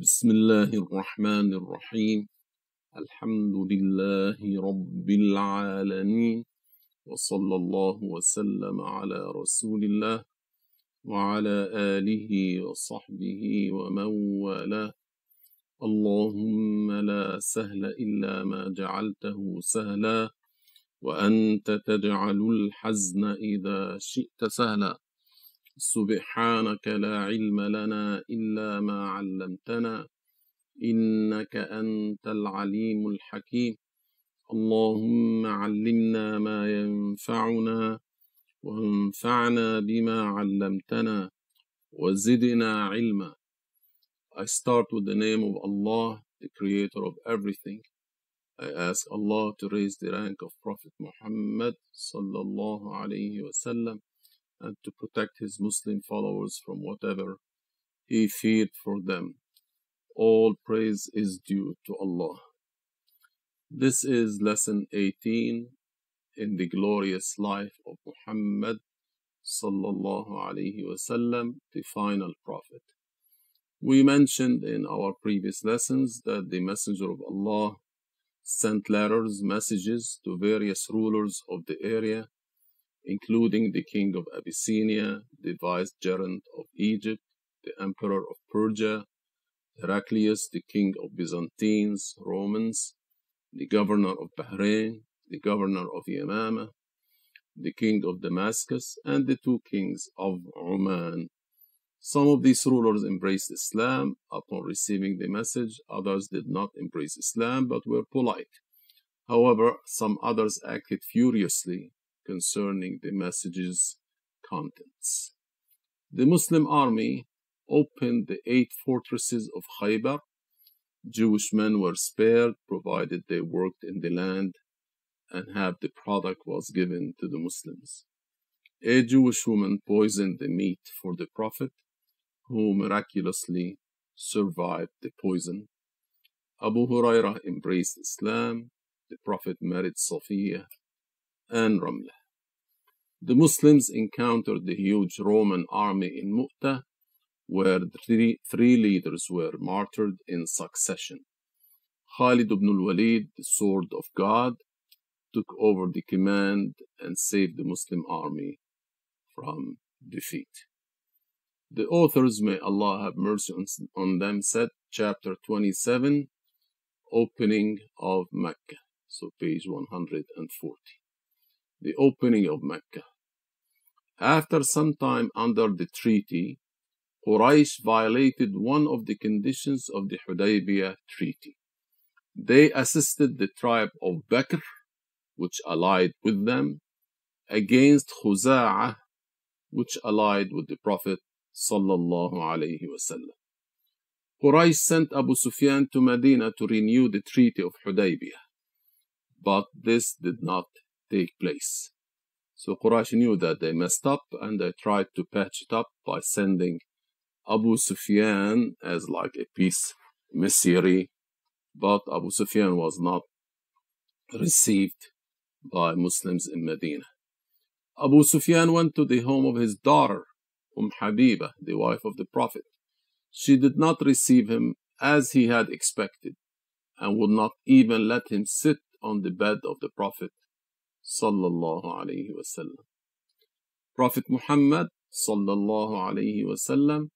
بسم الله الرحمن الرحيم. الحمد لله رب العالمين. وصلى الله وسلم على رسول الله وعلى آله وصحبه ومن والاه. اللهم لا سهل إلا ما جعلته سهلا. وأنت تجعل الحزن إذا شئت سهلا. سبحانك لا علم لنا إلا ما علمتنا إنك أنت العليم الحكيم اللهم علمنا ما ينفعنا وانفعنا بما علمتنا وزدنا علما I start with the name of Allah, the creator of everything. I ask Allah to raise the rank of Prophet Muhammad sallallahu alayhi wasallam and to protect his Muslim followers from whatever he feared for them. All praise is due to Allah. This is lesson 18 in the glorious life of Muhammad sallallahu alaihi wasallam, the final prophet. We mentioned in our previous lessons that the Messenger of Allah sent letters, messages to various rulers of the area, including the king of Abyssinia, the vicegerent of Egypt, the emperor of Persia, Heraclius, the king of Byzantines, Romans, the governor of Bahrain, the governor of Yamama, the king of Damascus, and the two kings of Oman. Some of these rulers embraced Islam upon receiving the message, others did not embrace Islam but were polite. However, some others acted furiously concerning the message's contents. The Muslim army opened the eight fortresses of Khaybar. Jewish men were spared provided they worked in the land and half the product was given to the Muslims. A Jewish woman poisoned the meat for the Prophet, who miraculously survived the poison. Abu Hurairah embraced Islam. The Prophet married Safiya and Ramlah. The Muslims encountered the huge Roman army in Mu'tah, where three, three leaders were martyred in succession. Khalid ibn al-Walid, the sword of God, took over the command and saved the Muslim army from defeat. The authors, may Allah have mercy on them, said, chapter 27, opening of Mecca. So page 140. The opening of Mecca. After some time under the treaty, Quraysh violated one of the conditions of the Hudaybiyah treaty. They assisted the tribe of Bakr, which allied with them, against Khuza'ah, which allied with the Prophet sallallahu alaihi wasallam. Quraysh sent Abu Sufyan to Medina to renew the treaty of Hudaybiyah, but this did not take place. So Quraysh knew that they messed up and they tried to patch it up by sending Abu Sufyan as like a peace emissary, but Abu Sufyan was not received by Muslims in Medina. Abu Sufyan went to the home of his daughter, Umm Habiba, the wife of the Prophet. She did not receive him as he had expected and would not even let him sit on the bed of the Prophet sallallahu alaihi wasallam. Prophet Muhammad sallallahu alaihi wasallam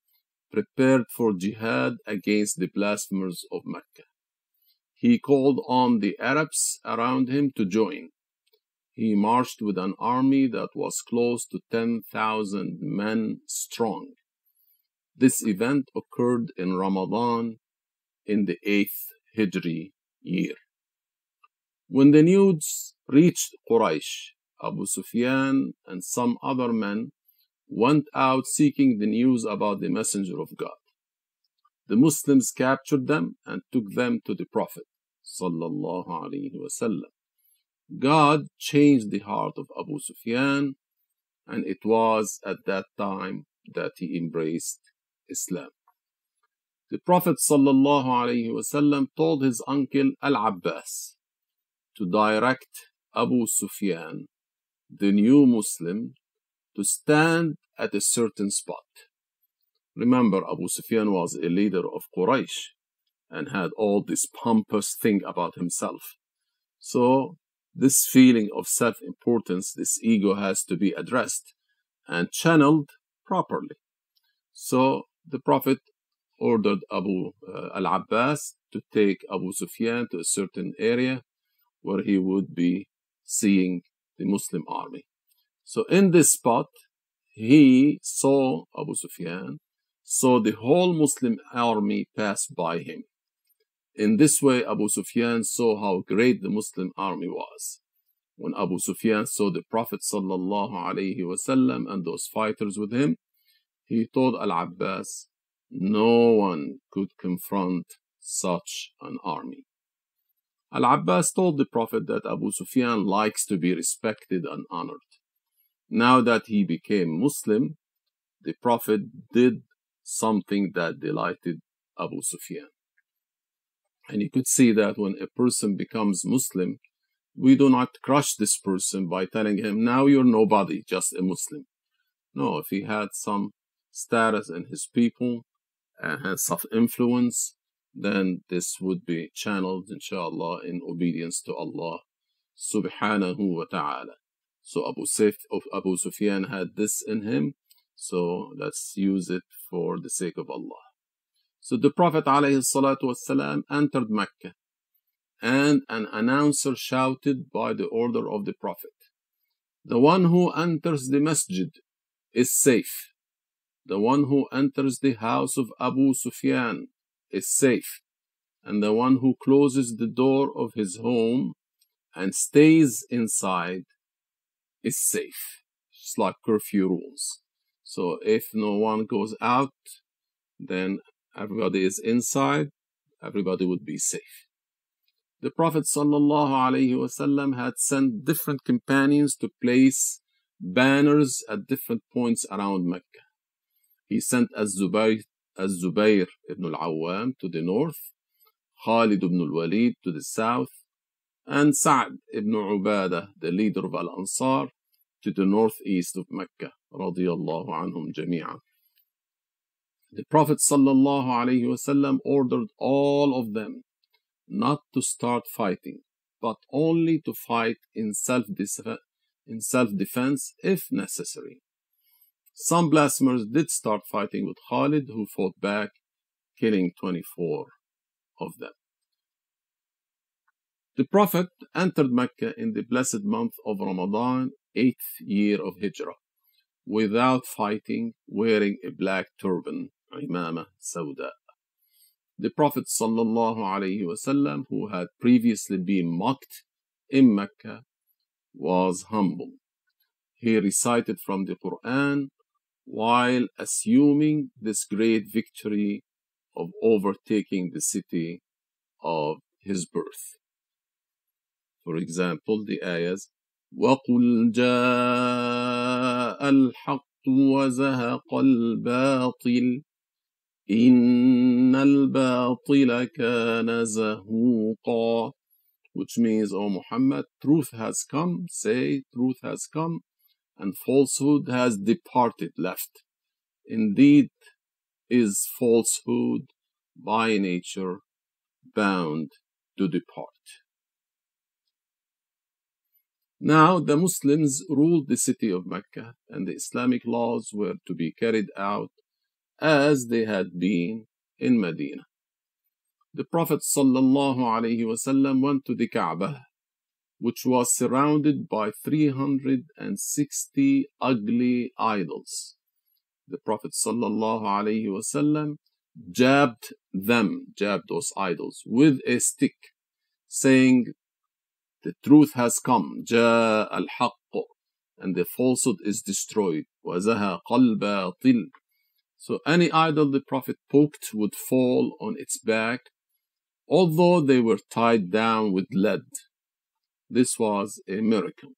prepared for jihad against the blasphemers of Mecca. He called on the Arabs around him to join. He marched with an army that was close to 10,000 men strong. This event occurred in Ramadan in the 8th Hijri year. When the news reached Quraysh, Abu Sufyan and some other men went out seeking the news about the Messenger of God. The Muslims captured them and took them to the Prophet. God changed the heart of Abu Sufyan, and it was at that time that he embraced Islam. The Prophet ﷺ told his uncle Al Abbas to direct Abu Sufyan, the new Muslim, to stand at a certain spot. Remember, Abu Sufyan was a leader of Quraysh and had all this pompous thing about himself. So this feeling of self-importance, this ego has to be addressed and channeled properly. So the Prophet ordered Abu uh, al-Abbas to take Abu Sufyan to a certain area where he would be seeing the Muslim army. So in this spot, he saw Abu Sufyan, saw the whole Muslim army pass by him. In this way, Abu Sufyan saw how great the Muslim army was. When Abu Sufyan saw the Prophet wasallam and those fighters with him, he told Al-Abbas, no one could confront such an army. Al-Abbas told the Prophet that Abu Sufyan likes to be respected and honored. Now that he became Muslim, the Prophet did something that delighted Abu Sufyan. And you could see that when a person becomes Muslim, we do not crush this person by telling him, now you're nobody, just a Muslim. No, if he had some status in his people and had some influence, then this would be channeled, inshallah, in obedience to Allah subhanahu wa ta'ala. So Abu, Sif, Abu Sufyan had this in him, so let's use it for the sake of Allah. So the Prophet والسلام, entered Mecca, and an announcer shouted by the order of the Prophet, The one who enters the masjid is safe. The one who enters the house of Abu Sufyan is safe. And the one who closes the door of his home and stays inside is safe. It's like curfew rules. So if no one goes out, then everybody is inside, everybody would be safe. The Prophet ﷺ had sent different companions to place banners at different points around Mecca. He sent Az-Zubayr, Az-Zubayr ibn al-Awwam to the north, Khalid ibn al-Walid to the south, and Sa'd ibn Ubadah, the leader of Al-Ansar, to the northeast of Mecca, radiyallahu anhum jami'an. The Prophet ﷺ ordered all of them not to start fighting, but only to fight in self-defense in self-defense if necessary. Some blasphemers did start fighting with Khalid, who fought back, killing 24 of them. The Prophet entered Mecca in the blessed month of Ramadan, eighth year of Hijrah, without fighting, wearing a black turban, imama sauda. The Prophet وسلم, who had previously been mocked in Mecca, was humble. He recited from the Quran while assuming this great victory of overtaking the city of his birth. For example, the ayahs, وَقُلْ جَاءَ الْحَقُّ وَزَهَقَ الْبَاطِلُ إِنَّ الْبَاطِلَ كَانَ زَهُوقًا Which means, O Muhammad, truth has come, say, truth has come, and falsehood has departed, left. Indeed, is falsehood by nature bound to depart. Now, the Muslims ruled the city of Mecca, and the Islamic laws were to be carried out as they had been in Medina. The Prophet ﷺ went to the Kaaba, which was surrounded by 360 ugly idols. The Prophet ﷺ jabbed them, jabbed those idols, with a stick, saying, The truth has come, جاء الحق, and the falsehood is destroyed. وزهق الباطل so any idol the Prophet poked would fall on its back, although they were tied down with lead. This was a miracle.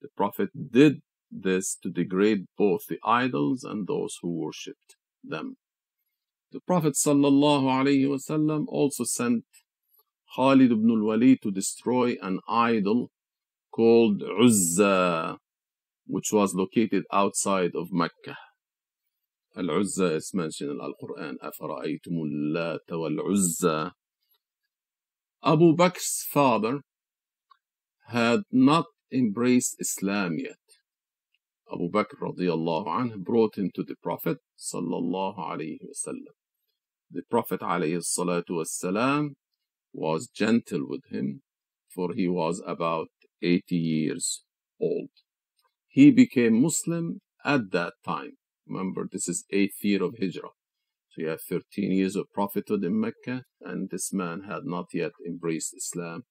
The Prophet did this to degrade both the idols and those who worshipped them. The Prophet ﷺ also sent Khalid ibn al-Walid to destroy an idol called Uzza, which was located outside of Mecca. Al-Uzza is mentioned in Al-Quran. أَفَرَأَيْتُمُ اللَّاتَ وَالْعُزَّى Abu Bakr's father had not embraced Islam yet. Abu Bakr radiallahu anh brought him to the Prophet sallallahu alayhi wasallam. The Prophet alayhi salatu wasalam was gentle with him for he was about 80 years old. He became Muslim at that time. Remember, this is eighth year of Hijrah. So you have 13 years of prophethood in Mecca, and this man had not yet embraced Islam.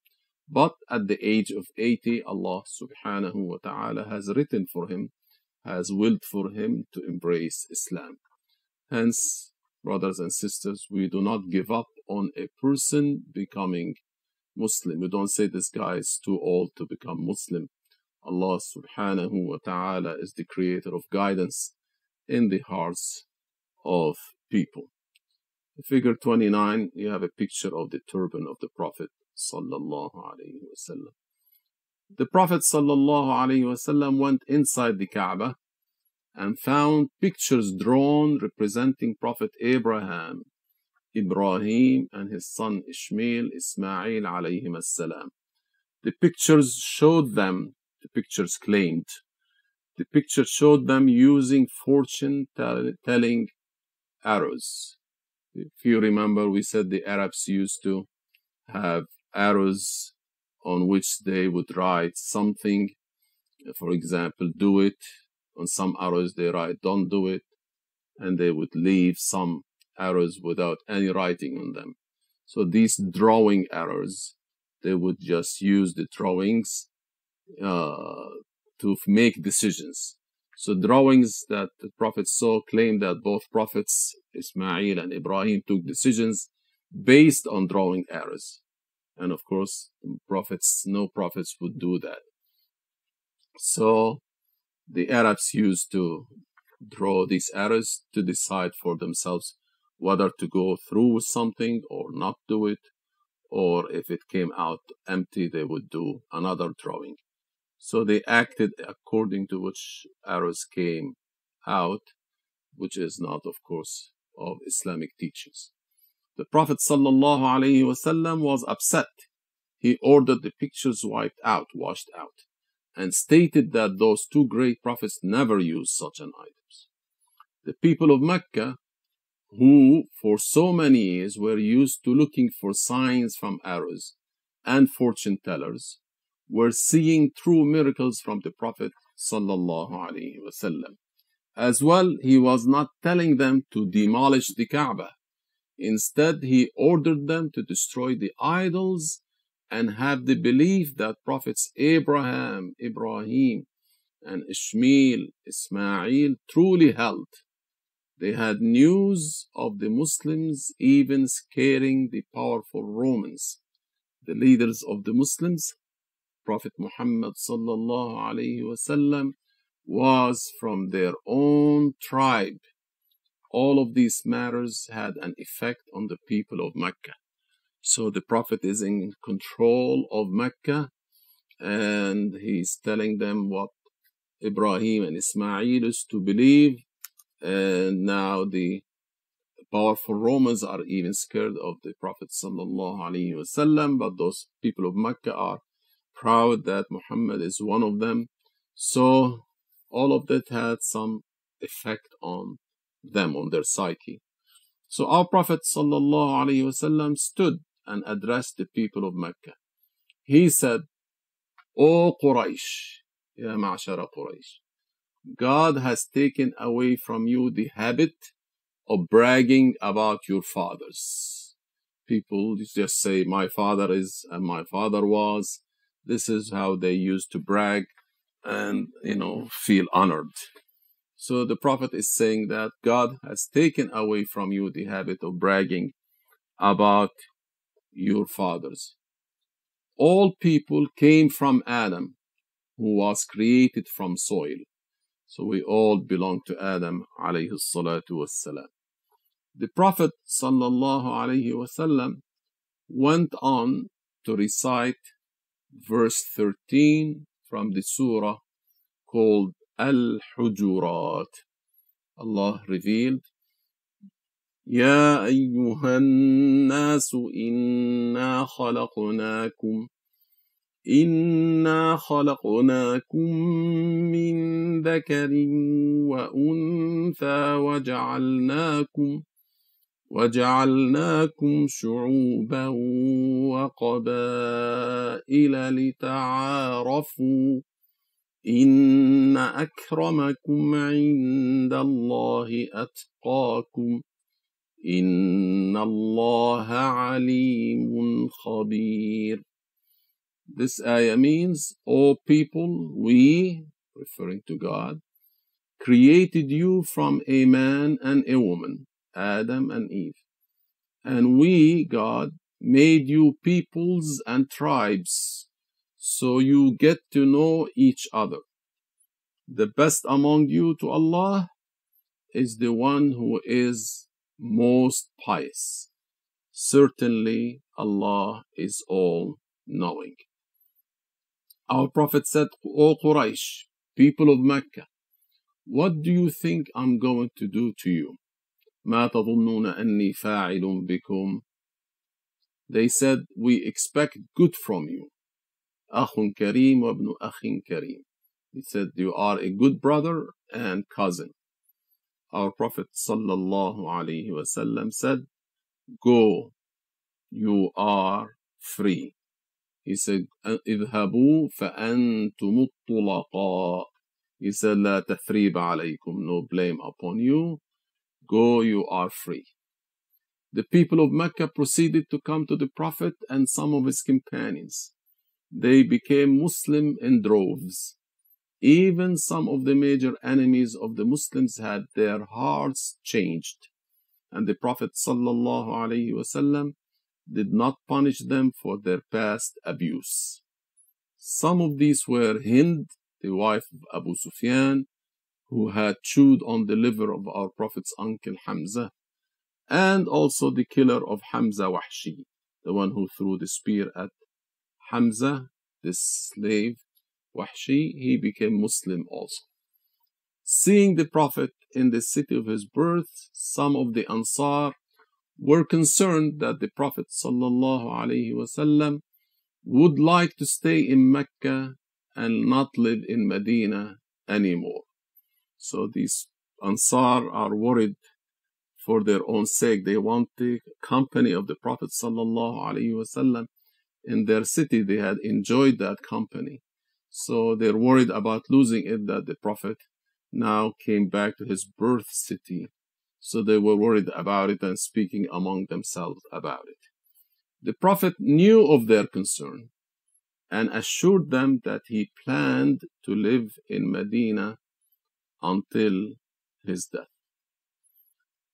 But at the age of 80, Allah subhanahu wa ta'ala has written for him, has willed for him to embrace Islam. Hence, brothers and sisters, we do not give up on a person becoming Muslim. We don't say this guy is too old to become Muslim. Allah subhanahu wa ta'ala is the creator of guidance in the hearts of people. Figure 29, you have a picture of the turban of the Prophet sallallahu alaihi wasallam. The Prophet sallallahu alaihi wasallam went inside the Kaaba and found pictures drawn representing Prophet Abraham, Ibrahim, and his son Ishmael, Ismail alayhim. The pictures showed them, the pictures claimed, the picture showed them using fortune telling arrows. If you remember, we said the Arabs used to have arrows on which they would write something. For example, do it. On some arrows, they write, don't do it. And they would leave some arrows without any writing on them. So these drawing arrows, they would just use the drawings uh, to make decisions. So drawings that the Prophet saw claim that both prophets, Ismail and Ibrahim, took decisions based on drawing arrows. And of course, prophets, no prophets would do that. So the Arabs used to draw these arrows to decide for themselves whether to go through with something or not do it, or if it came out empty, they would do another drawing. So they acted according to which arrows came out, which is not, of course, of Islamic teachings. The Prophet ﷺ was upset. He ordered the pictures wiped out, washed out, and stated that those two great prophets never used such an items. The people of Mecca, who for so many years were used to looking for signs from arrows and fortune tellers, were seeing true miracles from the Prophet wasallam. As well, he was not telling them to demolish the Kaaba. Instead, he ordered them to destroy the idols and have the belief that prophets Abraham, Ibrahim, and Ishmael, Ismail truly held. They had news of the Muslims even scaring the powerful Romans. The leaders of the Muslims Prophet Muhammad sallallahu alaihi wasallam was from their own tribe. All of these matters had an effect on the people of Mecca. So the Prophet is in control of Mecca and he's telling them what Ibrahim and Ismail is to believe. And now the powerful Romans are even scared of the Prophet wasallam, but those people of Mecca are proud that Muhammad is one of them. So all of that had some effect on them, on their psyche. So our Prophet ﷺ stood and addressed the people of Mecca. He said, O Quraysh, Ya Ma'ashara Quraysh, God has taken away from you the habit of bragging about your fathers. People just say, my father is and my father was, this is how they used to brag and, you know, feel honored. So the Prophet is saying that God has taken away from you the habit of bragging about your fathers. All people came from Adam, who was created from soil. So we all belong to Adam alayhi salatu wassalam. The Prophet sallallahu alayhi wasallam went on to recite verse 13 from the surah called Al-Hujurat. Allah revealed, يا أيها الناس إنا خلقناكم. إنا خلقناكم من ذكر وأنثى وجعلناكم وجعلناكم شعوبا وقبائل لتعارفوا. إن أكرمكم عند الله أتقاكم إن الله عليم خبير This ayah means, O people, we, referring to God, created you from a man and a woman, Adam and Eve. And we, God, made you peoples and tribes, so you get to know each other. The best among you to Allah is the one who is most pious. Certainly, Allah is all knowing. Our Prophet said, O Quraysh, people of Mecca, what do you think I'm going to do to you? ما تظنون أني فاعل بكم They said, we expect good from you. أخ كريم وابن أخ كريم. He said, you are a good brother and cousin. Our Prophet sallallahu alaihi wasallam said, go, you are free. He said, اذهبوا فأنتم الطلقاء. He said, لا تثريب عليكم, no blame upon you. Go, you are free. The people of Mecca proceeded to come to the Prophet and some of his companions. They became Muslim in droves. Even some of the major enemies of the Muslims had their hearts changed. And the Prophet wasallam did not punish them for their past abuse. Some of these were Hind, the wife of Abu Sufyan, who had chewed on the liver of our Prophet's uncle Hamza, and also the killer of Hamza Wahshi, the one who threw the spear at Hamza, this slave Wahshi, he became Muslim also. Seeing the Prophet in the city of his birth, some of the Ansar were concerned that the Prophet ﷺ would like to stay in Mecca and not live in Medina anymore. So these Ansar are worried for their own sake. They want the company of the Prophet ﷺ in their city. They had enjoyed that company. So they're worried about losing it that the Prophet now came back to his birth city so they were worried about it and speaking among themselves about it. The Prophet knew of their concern and assured them that he planned to live in Medina until his death.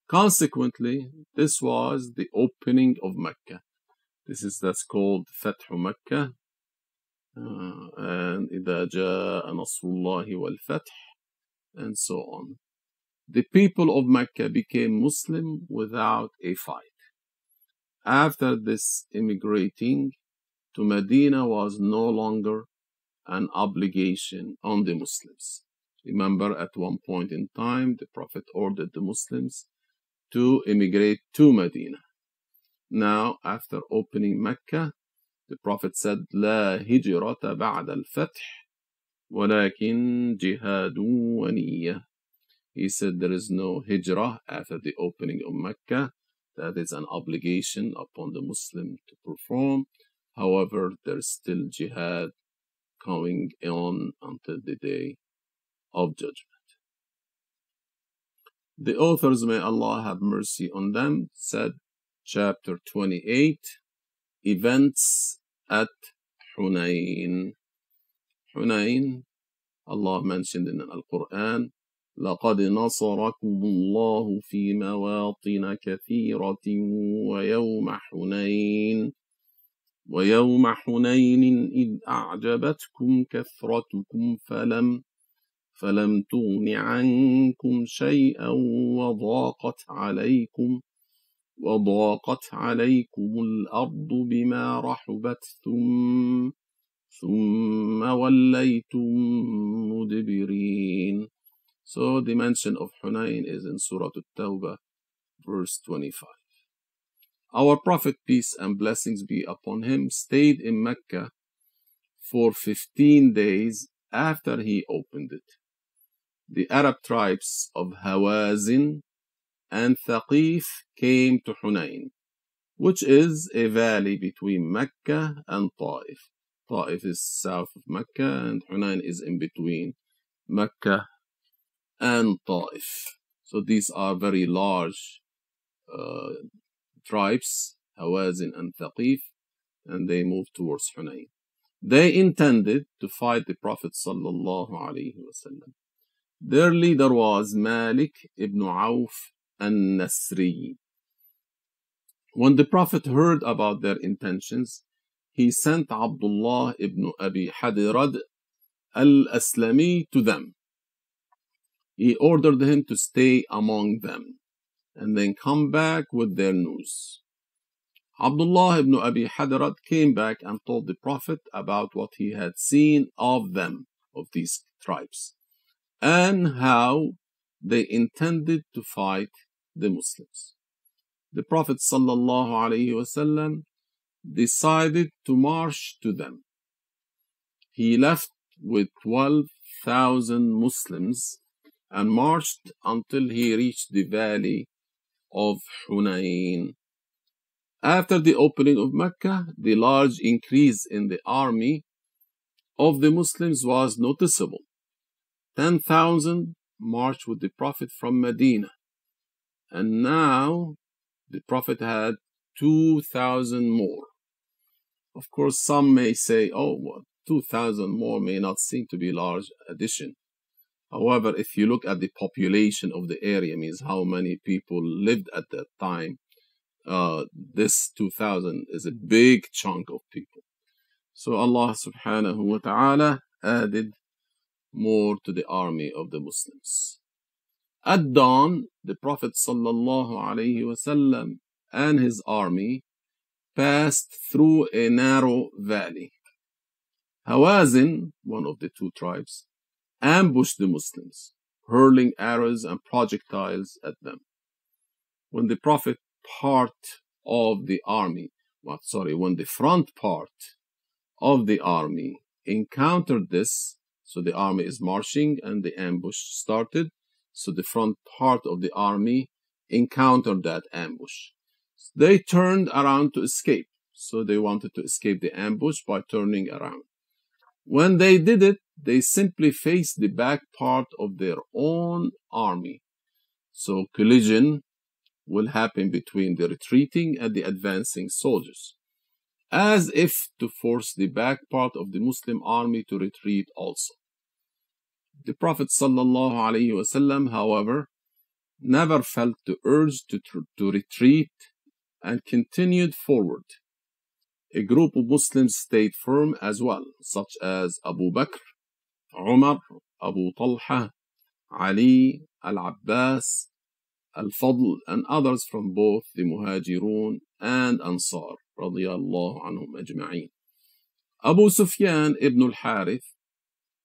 Consequently, this was the opening of Mecca. This is that's called Fathu Mecca. Uh, and إذا جاء نصر الله والفتح and so on the people of Mecca became Muslim without a fight. After this, immigrating to Medina was no longer an obligation on the Muslims. Remember, at one point in time, the Prophet ordered the Muslims to immigrate to Medina. Now, after opening Mecca, the Prophet said, لا هجرة بعد الفتح ولكن جهاد ونية he said there is no hijrah after the opening of Mecca. That is an obligation upon the Muslim to perform. However, there's still jihad going on until the day of judgment. The authors, may Allah have mercy on them, said, chapter 28, events at Hunayn. Hunayn, Allah mentioned in the Quran, لقد نصركم الله في مواطن كثيرة ويوم حنين ويوم حنين إذ أعجبتكم كثرتكم فلم فلم تغن عنكم شيئا وضاقت عليكم وضاقت عليكم الأرض بما رحبت ثم ثم وليتم مدبرين So the mention of Hunayn is in Surah At-Tawbah, verse 25. Our Prophet, peace and blessings be upon him, stayed in Mecca for 15 days after he opened it. The Arab tribes of Hawazin and Thaqif came to Hunain, which is a valley between Mecca and Ta'if. Ta'if is south of Mecca and Hunain is in between Mecca and Ta'if. So these are very large uh, tribes, Hawazin and Thaqif, and they moved towards Hunain. They intended to fight the Prophet sallallahu alaihi wasallam. Their leader was Malik ibn Auf al-Nasri. When the Prophet heard about their intentions, he sent Abdullah ibn Abi Hadirad al-Aslami to them. He ordered him to stay among them and then come back with their news. Abdullah ibn Abi Hadirad came back and told the Prophet about what he had seen of them, of these tribes, and how they intended to fight the Muslims. The Prophet ﷺ decided to march to them. He left with 12,000 Muslims and marched until he reached the valley of Hunayn. After the opening of Mecca, the large increase in the army of the Muslims was noticeable. 10,000 marched with the Prophet from Medina. And now the Prophet had 2,000 more. Of course, some may say, oh, well, 2,000 more may not seem to be a large addition. However, if you look at the population of the area, means how many people lived at that time, uh, this 2000 is a big chunk of people. So Allah subhanahu wa ta'ala added more to the army of the Muslims. At dawn, the Prophet wasallam and his army passed through a narrow valley. Hawazin, one of the two tribes, ambushed the Muslims, hurling arrows and projectiles at them. When the Prophet part of the army, well, sorry, when the front part of the army encountered this, so the army is marching and the ambush started, so the front part of the army encountered that ambush. They turned around to escape, so they wanted to escape the ambush by turning around. When they did it, they simply faced the back part of their own army. So collision will happen between the retreating and the advancing soldiers, as if to force the back part of the Muslim army to retreat also. The Prophet ﷺ, however, never felt the urge to, to retreat and continued forward. A group of Muslims stayed firm as well, such as Abu Bakr, Umar, Abu Talha, Ali, Al-Abbas, Al-Fadl, and others from both the Muhajirun and Ansar, radiallahu anhum ajma'in. Abu Sufyan ibn al-Harith,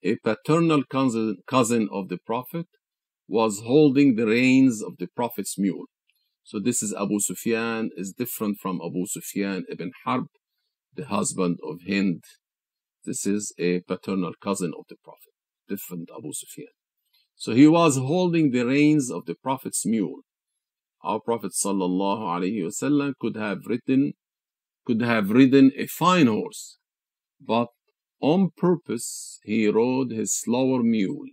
a paternal cousin, cousin of the Prophet, was holding the reins of the Prophet's mule. So this is Abu Sufyan, is different from Abu Sufyan ibn Harb, the husband of Hind. This is a paternal cousin of the Prophet, different Abu Sufyan. So he was holding the reins of the Prophet's mule. Our Prophet sallallahu alaihi wasallam could have ridden, could have ridden a fine horse, but on purpose he rode his slower mule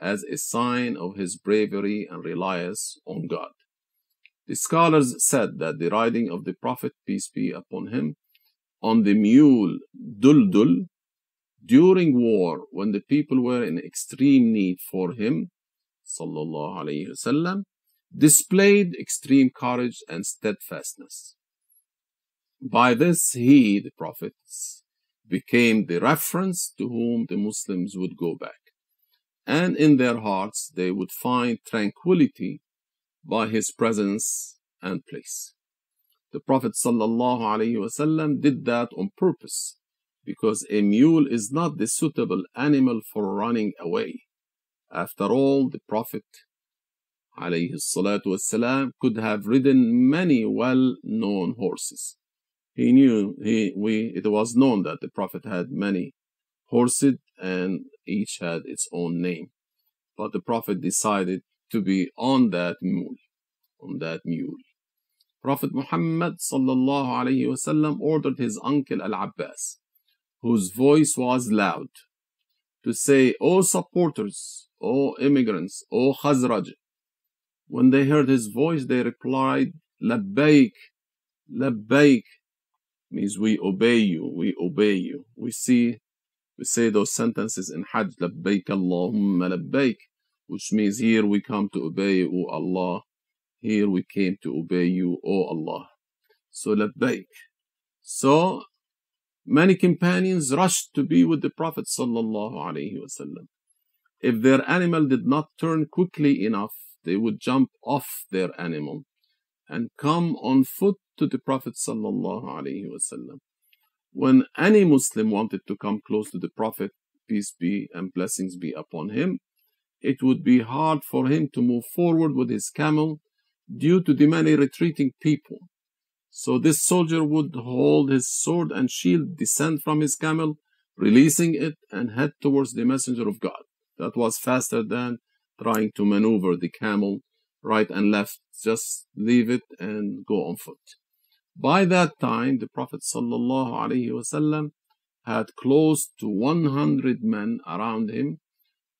as a sign of his bravery and reliance on God. The scholars said that the riding of the Prophet, peace be upon him, on the mule Duldul during war when the people were in extreme need for him sallallahu alayhi wasallam displayed extreme courage and steadfastness by this he the prophets became the reference to whom the muslims would go back. And in their hearts they would find tranquility by his presence and place. The prophet wasallam did that on purpose because a mule is not the suitable animal for running away, After all, the Prophet wasalam, could have ridden many well-known horses. He knew, he, we, it was known that the Prophet had many horses and each had its own name. But the Prophet decided to be on that mule, on that mule. Prophet Muhammad sallallahu alayhi wasallam ordered his uncle Al-Abbas, whose voice was loud, to say, O supporters, O immigrants, O Khazraj, when they heard his voice, they replied, Labbaik, Labbaik, means we obey you, we obey you. We see, we say those sentences in Hajj, Labbaik Allahumma Labbaik, which means here we come to obey you, O Allah. Here we came to obey you, O Allah. So Labbaik. So many companions rushed to be with the Prophet sallallahu alaihi wasallam. If their animal did not turn quickly enough, they would jump off their animal and come on foot to the Prophet sallallahu. When any Muslim wanted to come close to the Prophet, peace be and blessings be upon him, it would be hard for him to move forward with his camel due to the many retreating people. So this soldier would hold his sword and shield, descend from his camel, releasing it, and head towards the messenger of God. That was faster than trying to maneuver the camel right and left. Just leave it and go on foot. By that time, the Prophet ﷺ had close to 100 men around him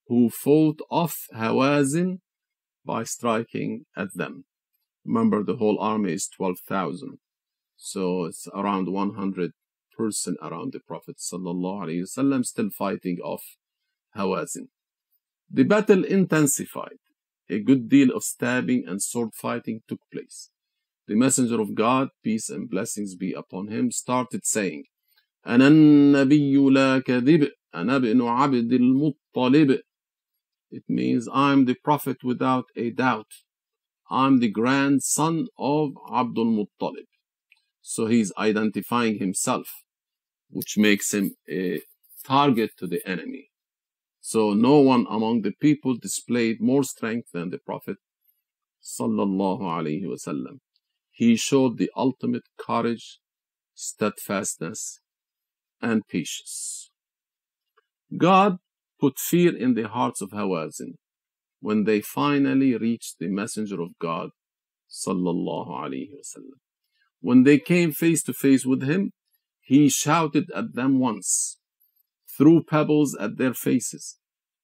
who fought off Hawazin by striking at them. Remember, the whole army is 12,000. So it's around 100 person around the Prophet ﷺ still fighting off Hawazin. The battle intensified A good deal of stabbing and sword fighting took place. The messenger of God, peace and blessings be upon him, started saying, أنا النبي لا كذب أنا ابن عبد المطلب It means I'm the prophet without a doubt. I'm the grandson of Abdul Muttalib. So he's identifying himself, which makes him a target to the enemy. So no one among the people displayed more strength than the Prophet sallallahu alaihi wasallam. He showed the ultimate courage, steadfastness, and patience. God put fear in the hearts of Hawazin when they finally reached the messenger of God sallallahu alaihi wasallam. When they came face to face with him, he shouted at them once threw pebbles at their faces,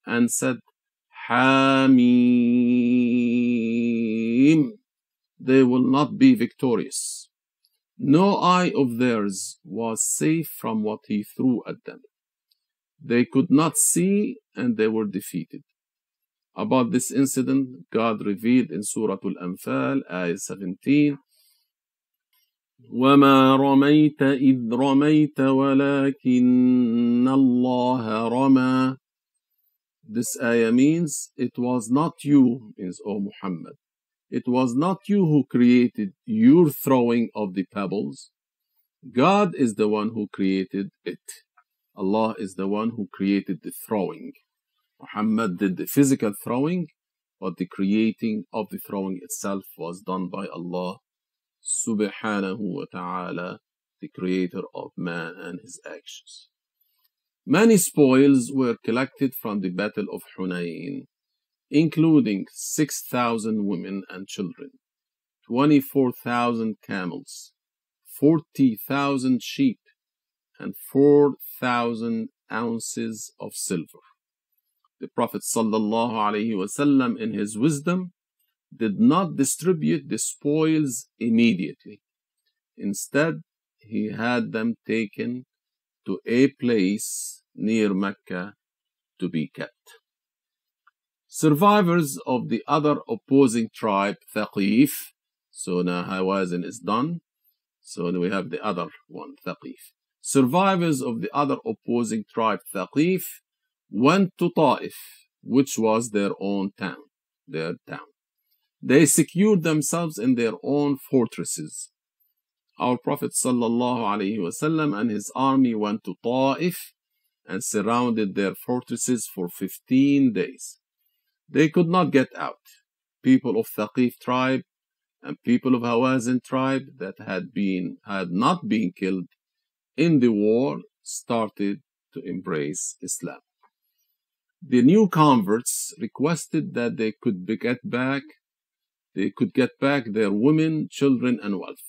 and said, Hamim. They will not be victorious. No eye of theirs was safe from what he threw at them. They could not see and they were defeated. About this incident, God revealed in Surah Al-Anfal, ayah 17, وما رميت إذ رميت ولكن الله رمى This ayah means it was not you, means O Muhammad. It was not you who created your throwing of the pebbles. God is the one who created it. Allah is the one who created the throwing. Muhammad did the physical throwing, but the creating of the throwing itself was done by Allah subhanahu wa ta'ala, the creator of man and his actions. Many spoils were collected from the Battle of Hunayn, including 6,000 women and children, 24,000 camels, 40,000 sheep, and 4,000 ounces of silver. The Prophet ﷺ, in his wisdom, did not distribute the spoils immediately. Instead, he had them taken to a place near Mecca to be kept. Survivors of the other opposing tribe, Thaqif, so now Hawazin is done, so we have the other one, Thaqif. Survivors of the other opposing tribe, Thaqif, went to Ta'if, which was their own town, their town. They secured themselves in their own fortresses. Our Prophet ﷺ and his army went to Ta'if and surrounded their fortresses for 15 days. They could not get out. People of Thaqif tribe and people of Hawazin tribe that had been had not been killed in the war started to embrace Islam. The new converts requested that they could get back they could get back their women, children, and wealth.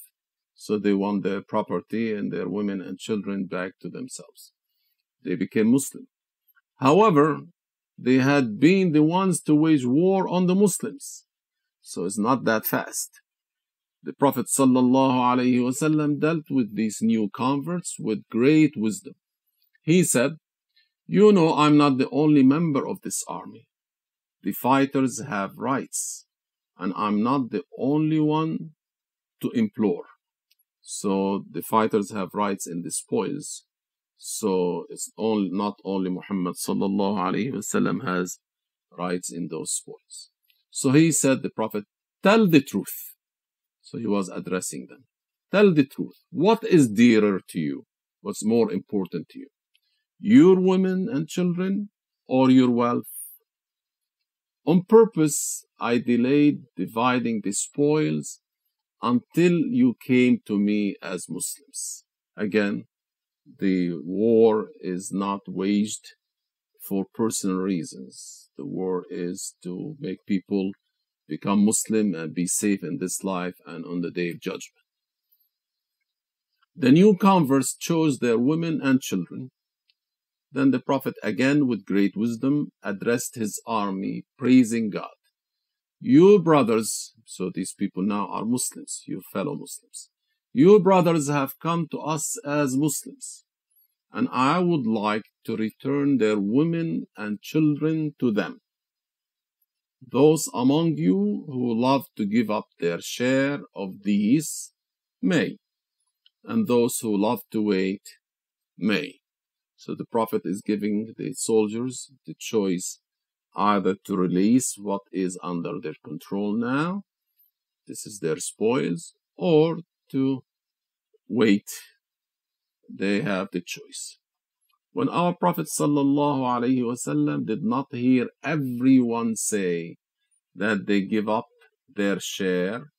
So they want their property and their women and children back to themselves. They became Muslim. However, they had been the ones to wage war on the Muslims. So it's not that fast. The Prophet ﷺ dealt with these new converts with great wisdom. He said, You know I'm not the only member of this army. The fighters have rights, and I'm not the only one to implore. So the fighters have rights in the spoils. So it's only, not only Muhammad sallallahu alayhi wasallam has rights in those spoils. So he said, the Prophet, tell the truth. So he was addressing them. Tell the truth. What is dearer to you? What's more important to you? Your women and children or your wealth? On purpose, I delayed dividing the spoils until you came to me as Muslims. Again, the war is not waged for personal reasons. The war is to make people become Muslim and be safe in this life and on the day of judgment. The new converts chose their women and children. Then the Prophet, again with great wisdom, addressed his army, praising God. Your brothers, so these people now are Muslims, your fellow Muslims. Your brothers have come to us as Muslims, and I would like to return their women and children to them. Those among you who love to give up their share of these may, and those who love to wait may. So the Prophet is giving the soldiers the choice either to release what is under their control now, this is their spoils, or to wait. They have the choice. When our Prophet ﷺ did not hear everyone say that they give up their share,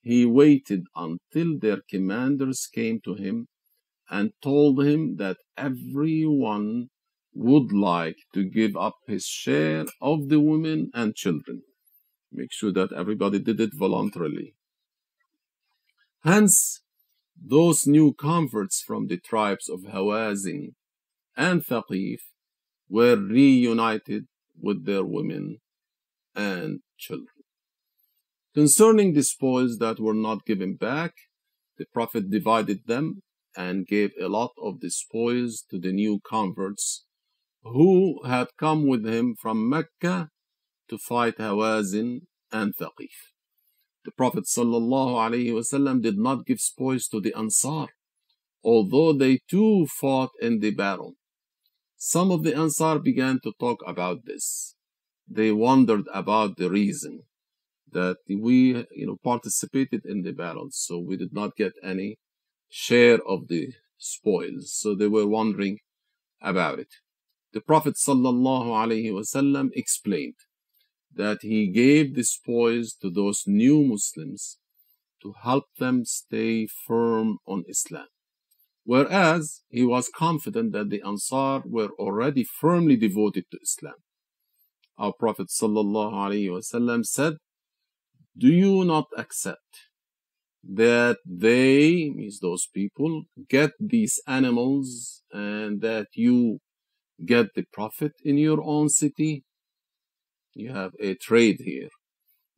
he waited until their commanders came to him and told him that everyone would like to give up his share of the women and children. Make sure that everybody did it voluntarily. Hence, those new converts from the tribes of Hawazin and Thaqif were reunited with their women and children. Concerning the spoils that were not given back, the Prophet divided them and gave a lot of the spoils to the new converts who had come with him from Mecca to fight Hawazin and Thaqif. The Prophet ﷺ did not give spoils to the Ansar, although they too fought in the battle. Some of the Ansar began to talk about this. They wondered about the reason that we, you know, participated in the battle, so we did not get any share of the spoils. So they were wondering about it. The Prophet ﷺ explained that he gave the spoils to those new Muslims to help them stay firm on Islam. Whereas he was confident that the Ansar were already firmly devoted to Islam. Our Prophet ﷺ said, Do you not accept that they, means those people, get these animals and that you get the profit in your own city. You have a trade here.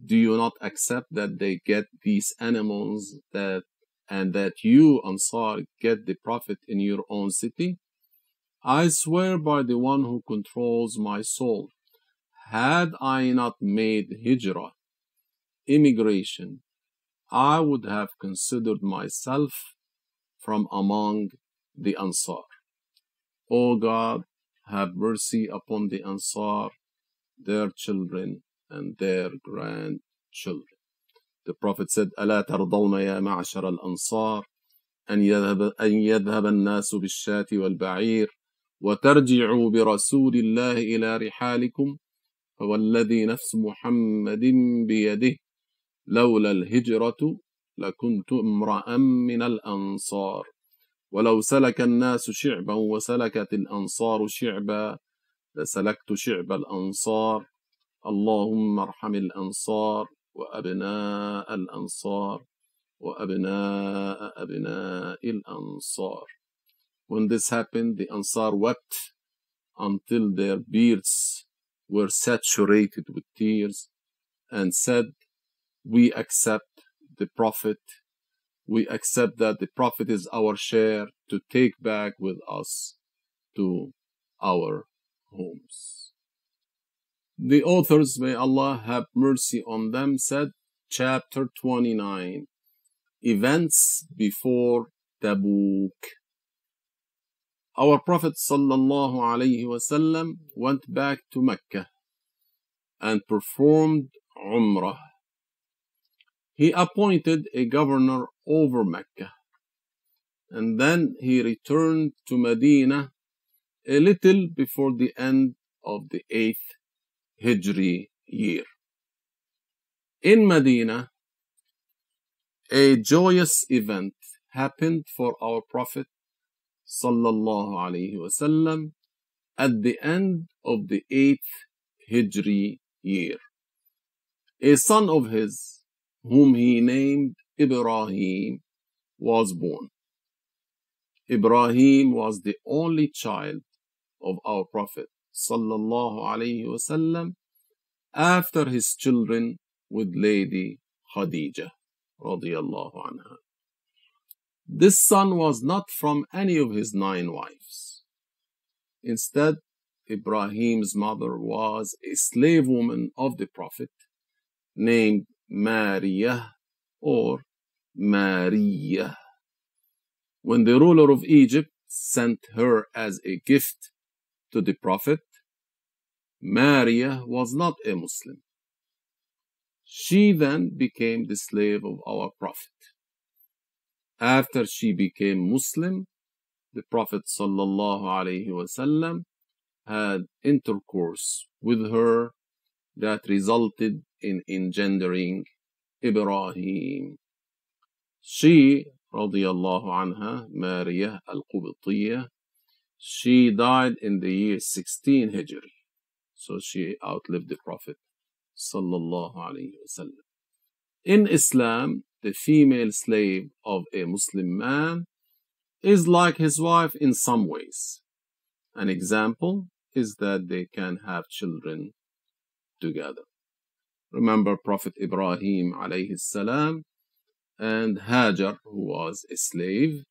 Do you not accept that they get these animals that and that you, Ansar, get the profit in your own city? I swear by the one who controls my soul, had I not made hijrah, immigration, I would have considered myself from among the Ansar. O God, have mercy upon the Ansar, their children, and their grandchildren. The Prophet said, ألا ترضون يا معشر الأنصار أن يذهب, أن يذهب الناس بالشاة والبعير وترجعوا برسول الله إلى رحالكم فوالذي نفس محمد بيده لولا الهجرة لكنت امرأ من الأنصار. ولو سلك الناس شعبا وسلكت الأنصار شعبا لسلكت شعب الأنصار. اللهم ارحم الأنصار وأبناء الأنصار وأبناء أبناء الأنصار. When this happened, the Ansar wept until their beards were saturated with tears and said, We accept the Prophet. We accept that the Prophet is our share to take back with us to our homes. The authors, may Allah have mercy on them, said, chapter 29, events before Tabuk. Our Prophet sallallahu wasallam went back to Mecca and performed Umrah. He appointed a governor over Mecca and then he returned to Medina a little before the end of the eighth Hijri year. In Medina, a joyous event happened for our Prophet sallallahu alaihi wasallam at the end of the eighth Hijri year. A son of his, whom he named Ibrahim, was born. Ibrahim was the only child of our Prophet sallallahu alaihi wasallam after his children with Lady Khadija radiallahu anha. This son was not from any of his nine wives. Instead, Ibrahim's mother was a slave woman of the Prophet named Maria or Maria. When the ruler of Egypt sent her as a gift to the Prophet, Maria was not a Muslim. She then became the slave of our Prophet. After she became Muslim, the Prophet ﷺ had intercourse with her that resulted in engendering Ibrahim. She, radiallahu anha, Maria al-Qubtiyya, she died in the year 16 Hijri. So she outlived the Prophet sallallahu alayhi wasallam. In Islam, the female slave of a Muslim man is like his wife in some ways. An example is that they can have children together. Remember Prophet Ibrahim alayhi salam and Hajar, who was a slave.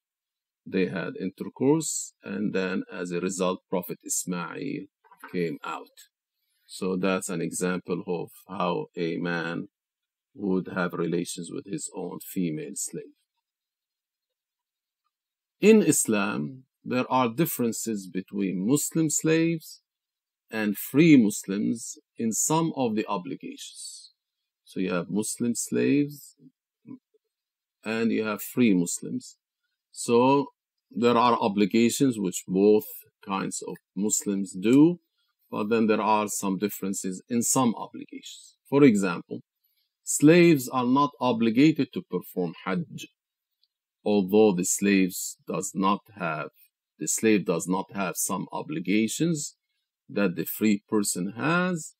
They had intercourse, and then as a result, Prophet Ismail came out. So that's an example of how a man would have relations with his own female slave. In Islam, there are differences between Muslim slaves and free Muslims in some of the obligations. So you have Muslim slaves and you have free Muslims. So there are obligations which both kinds of Muslims do, but then there are some differences in some obligations. For example, slaves are not obligated to perform Hajj, although the slaves does not have the slave does not have some obligations that the free person has.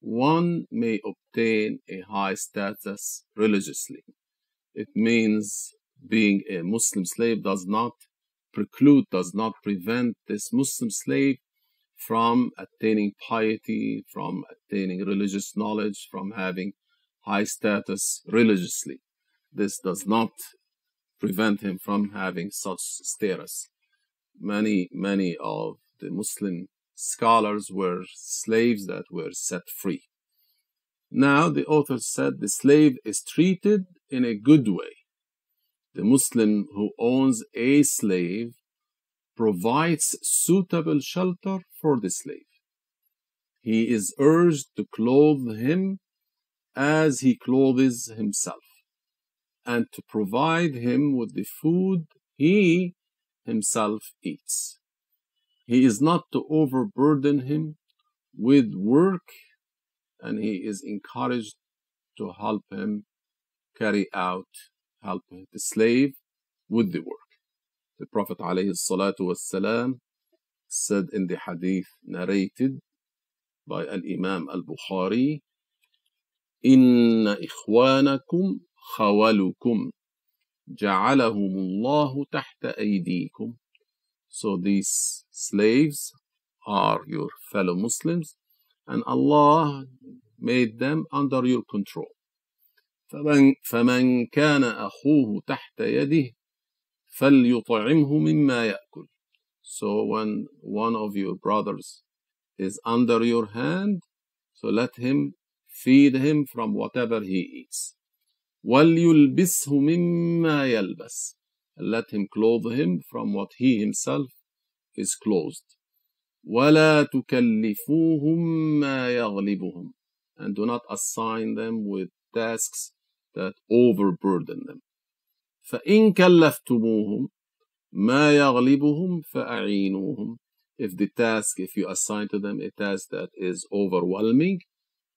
One may obtain a high status religiously. It means being a Muslim slave does not preclude, does not prevent this Muslim slave from attaining piety, from attaining religious knowledge, from having high status religiously. This does not prevent him from having such status. Many, many of the Muslim scholars were slaves that were set free. Now, the author said the slave is treated in a good way. The Muslim who owns a slave provides suitable shelter for the slave. He is urged to clothe him as he clothes himself, and to provide him with the food he himself eats. He is not to overburden him with work and he is encouraged to help him carry out, help the slave with the work. The Prophet والسلام, said in the hadith narrated by Al-Imam Al-Bukhari, إن إخوانكم خولكم جعلهم الله تحت أيديكم So these slaves are your fellow Muslims and Allah made them under your control. فمن, فمن كان أخوه تحت يده فليطعمه مما يأكل. So when one of your brothers is under your hand, so let him feed him from whatever he eats. وَلْيُلْبِسْهُ مِمَّا يَلْبَسْ Let him clothe him from what he himself is clothed. وَلَا تُكَلِّفُوهُم مَّا يَغْلِبُهُمْ And do not assign them with tasks that overburden them. فَإِن كَلَّفْتُمُوهُم مَّا يَغْلِبُهُمْ فَأَعِينُوهُم If the task, if you assign to them a task that is overwhelming,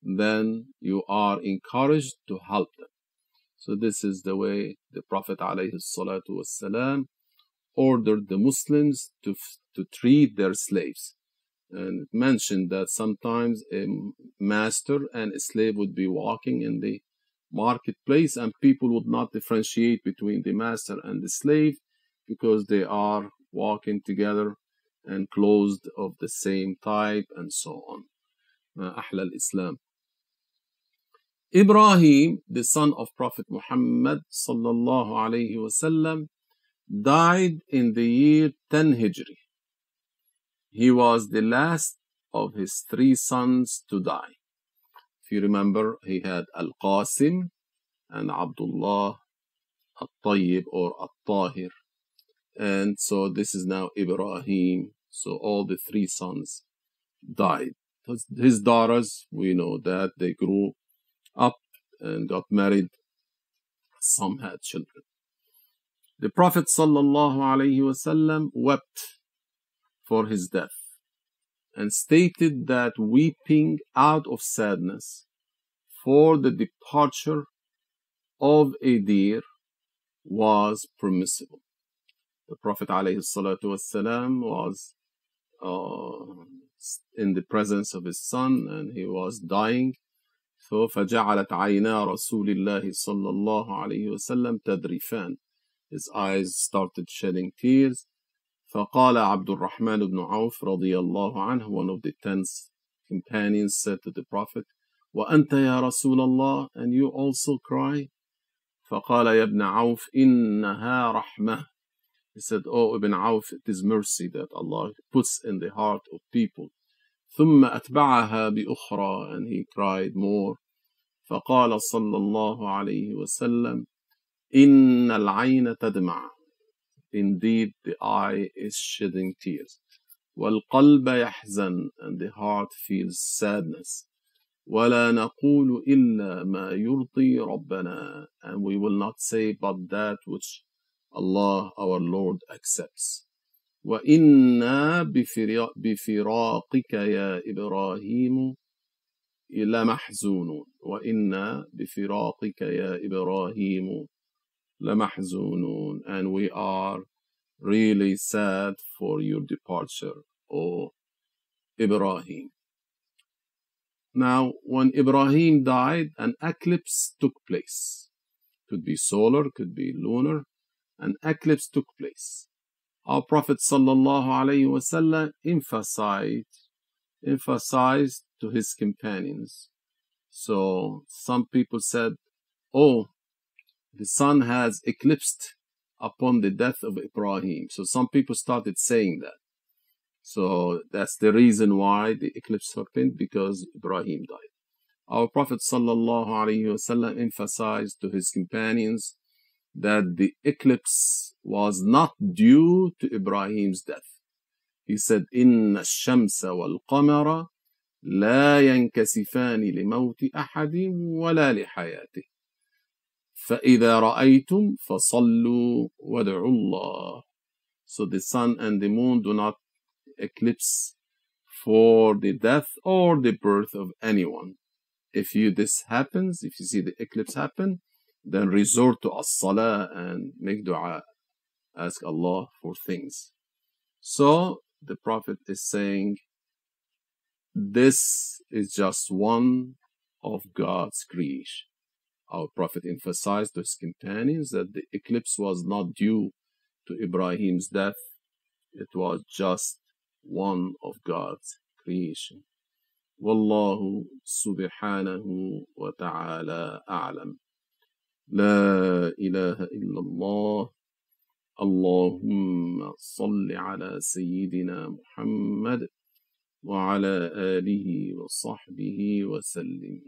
then you are encouraged to help them. So this is the way the Prophet والسلام, ordered the Muslims to, to treat their slaves. And it mentioned that sometimes a master and a slave would be walking in the marketplace and people would not differentiate between the master and the slave because they are walking together and clothed of the same type and so on. أحلى الإسلام Ibrahim, the son of Prophet Muhammad sallallahu alayhi wasallam, died in the year 10 Hijri. He was the last of his three sons to die. If you remember, he had Al-Qasim and Abdullah Al-Tayyib or Al-Tahir. And so this is now Ibrahim. So all the three sons died. His daughters, we know that they grew up and got married. Some had children. The Prophet ﷺ wept for his death and stated that weeping out of sadness for the departure of a dear was permissible. The Prophet ﷺ was uh, in the presence of his son and he was dying فجعلت عينا رسول الله صلى الله عليه وسلم تذرفان His eyes started shedding tears فقال عبد الرحمن بن عوف رضي الله عنه one of the ten companions said to the Prophet وأنت يا رسول الله and you also cry فقال يا ابن عوف إنها رحمة He said, Oh, Ibn Auf, it is mercy that Allah puts in the heart of people ثم أتبعها بأخرى and he cried more فقال صلى الله عليه وسلم إن العين تدمع Indeed the eye is shedding tears والقلب يحزن and the heart feels sadness ولا نقول إلا ما يرضي ربنا and we will not say but that which Allah our Lord accepts وإنا بفراقك يا إبراهيم لمحزونون وإنا بفراقك يا إبراهيم لمحزونون and we are really sad for your departure O Ibrahim now when Ibrahim died an eclipse took place could be solar could be lunar an eclipse took place our Prophet ﷺ emphasized, emphasized to his companions. So some people said, oh, the sun has eclipsed upon the death of Ibrahim. So some people started saying that. So that's the reason why the eclipse happened because Ibrahim died. Our Prophet ﷺ emphasized to his companions that the eclipse was not due to Ibrahim's death. He said, إن الشمس والقمر لا ينكسفان لموت أحد ولا لحياته فإذا رأيتم فصلوا وادعوا الله So the sun and the moon do not eclipse for the death or the birth of anyone. if you this happens, if you see the eclipse happen, then resort to as-salah and make dua, ask Allah for things. So the Prophet is saying, this is just one of God's creation. Our Prophet emphasized to his companions that the eclipse was not due to Ibrahim's death, it was just one of God's creation. والله سبحانه وتعالى أعلم لا إله إلا الله. اللهم صل على سيدنا محمد وعلى آله وصحبه وسلم.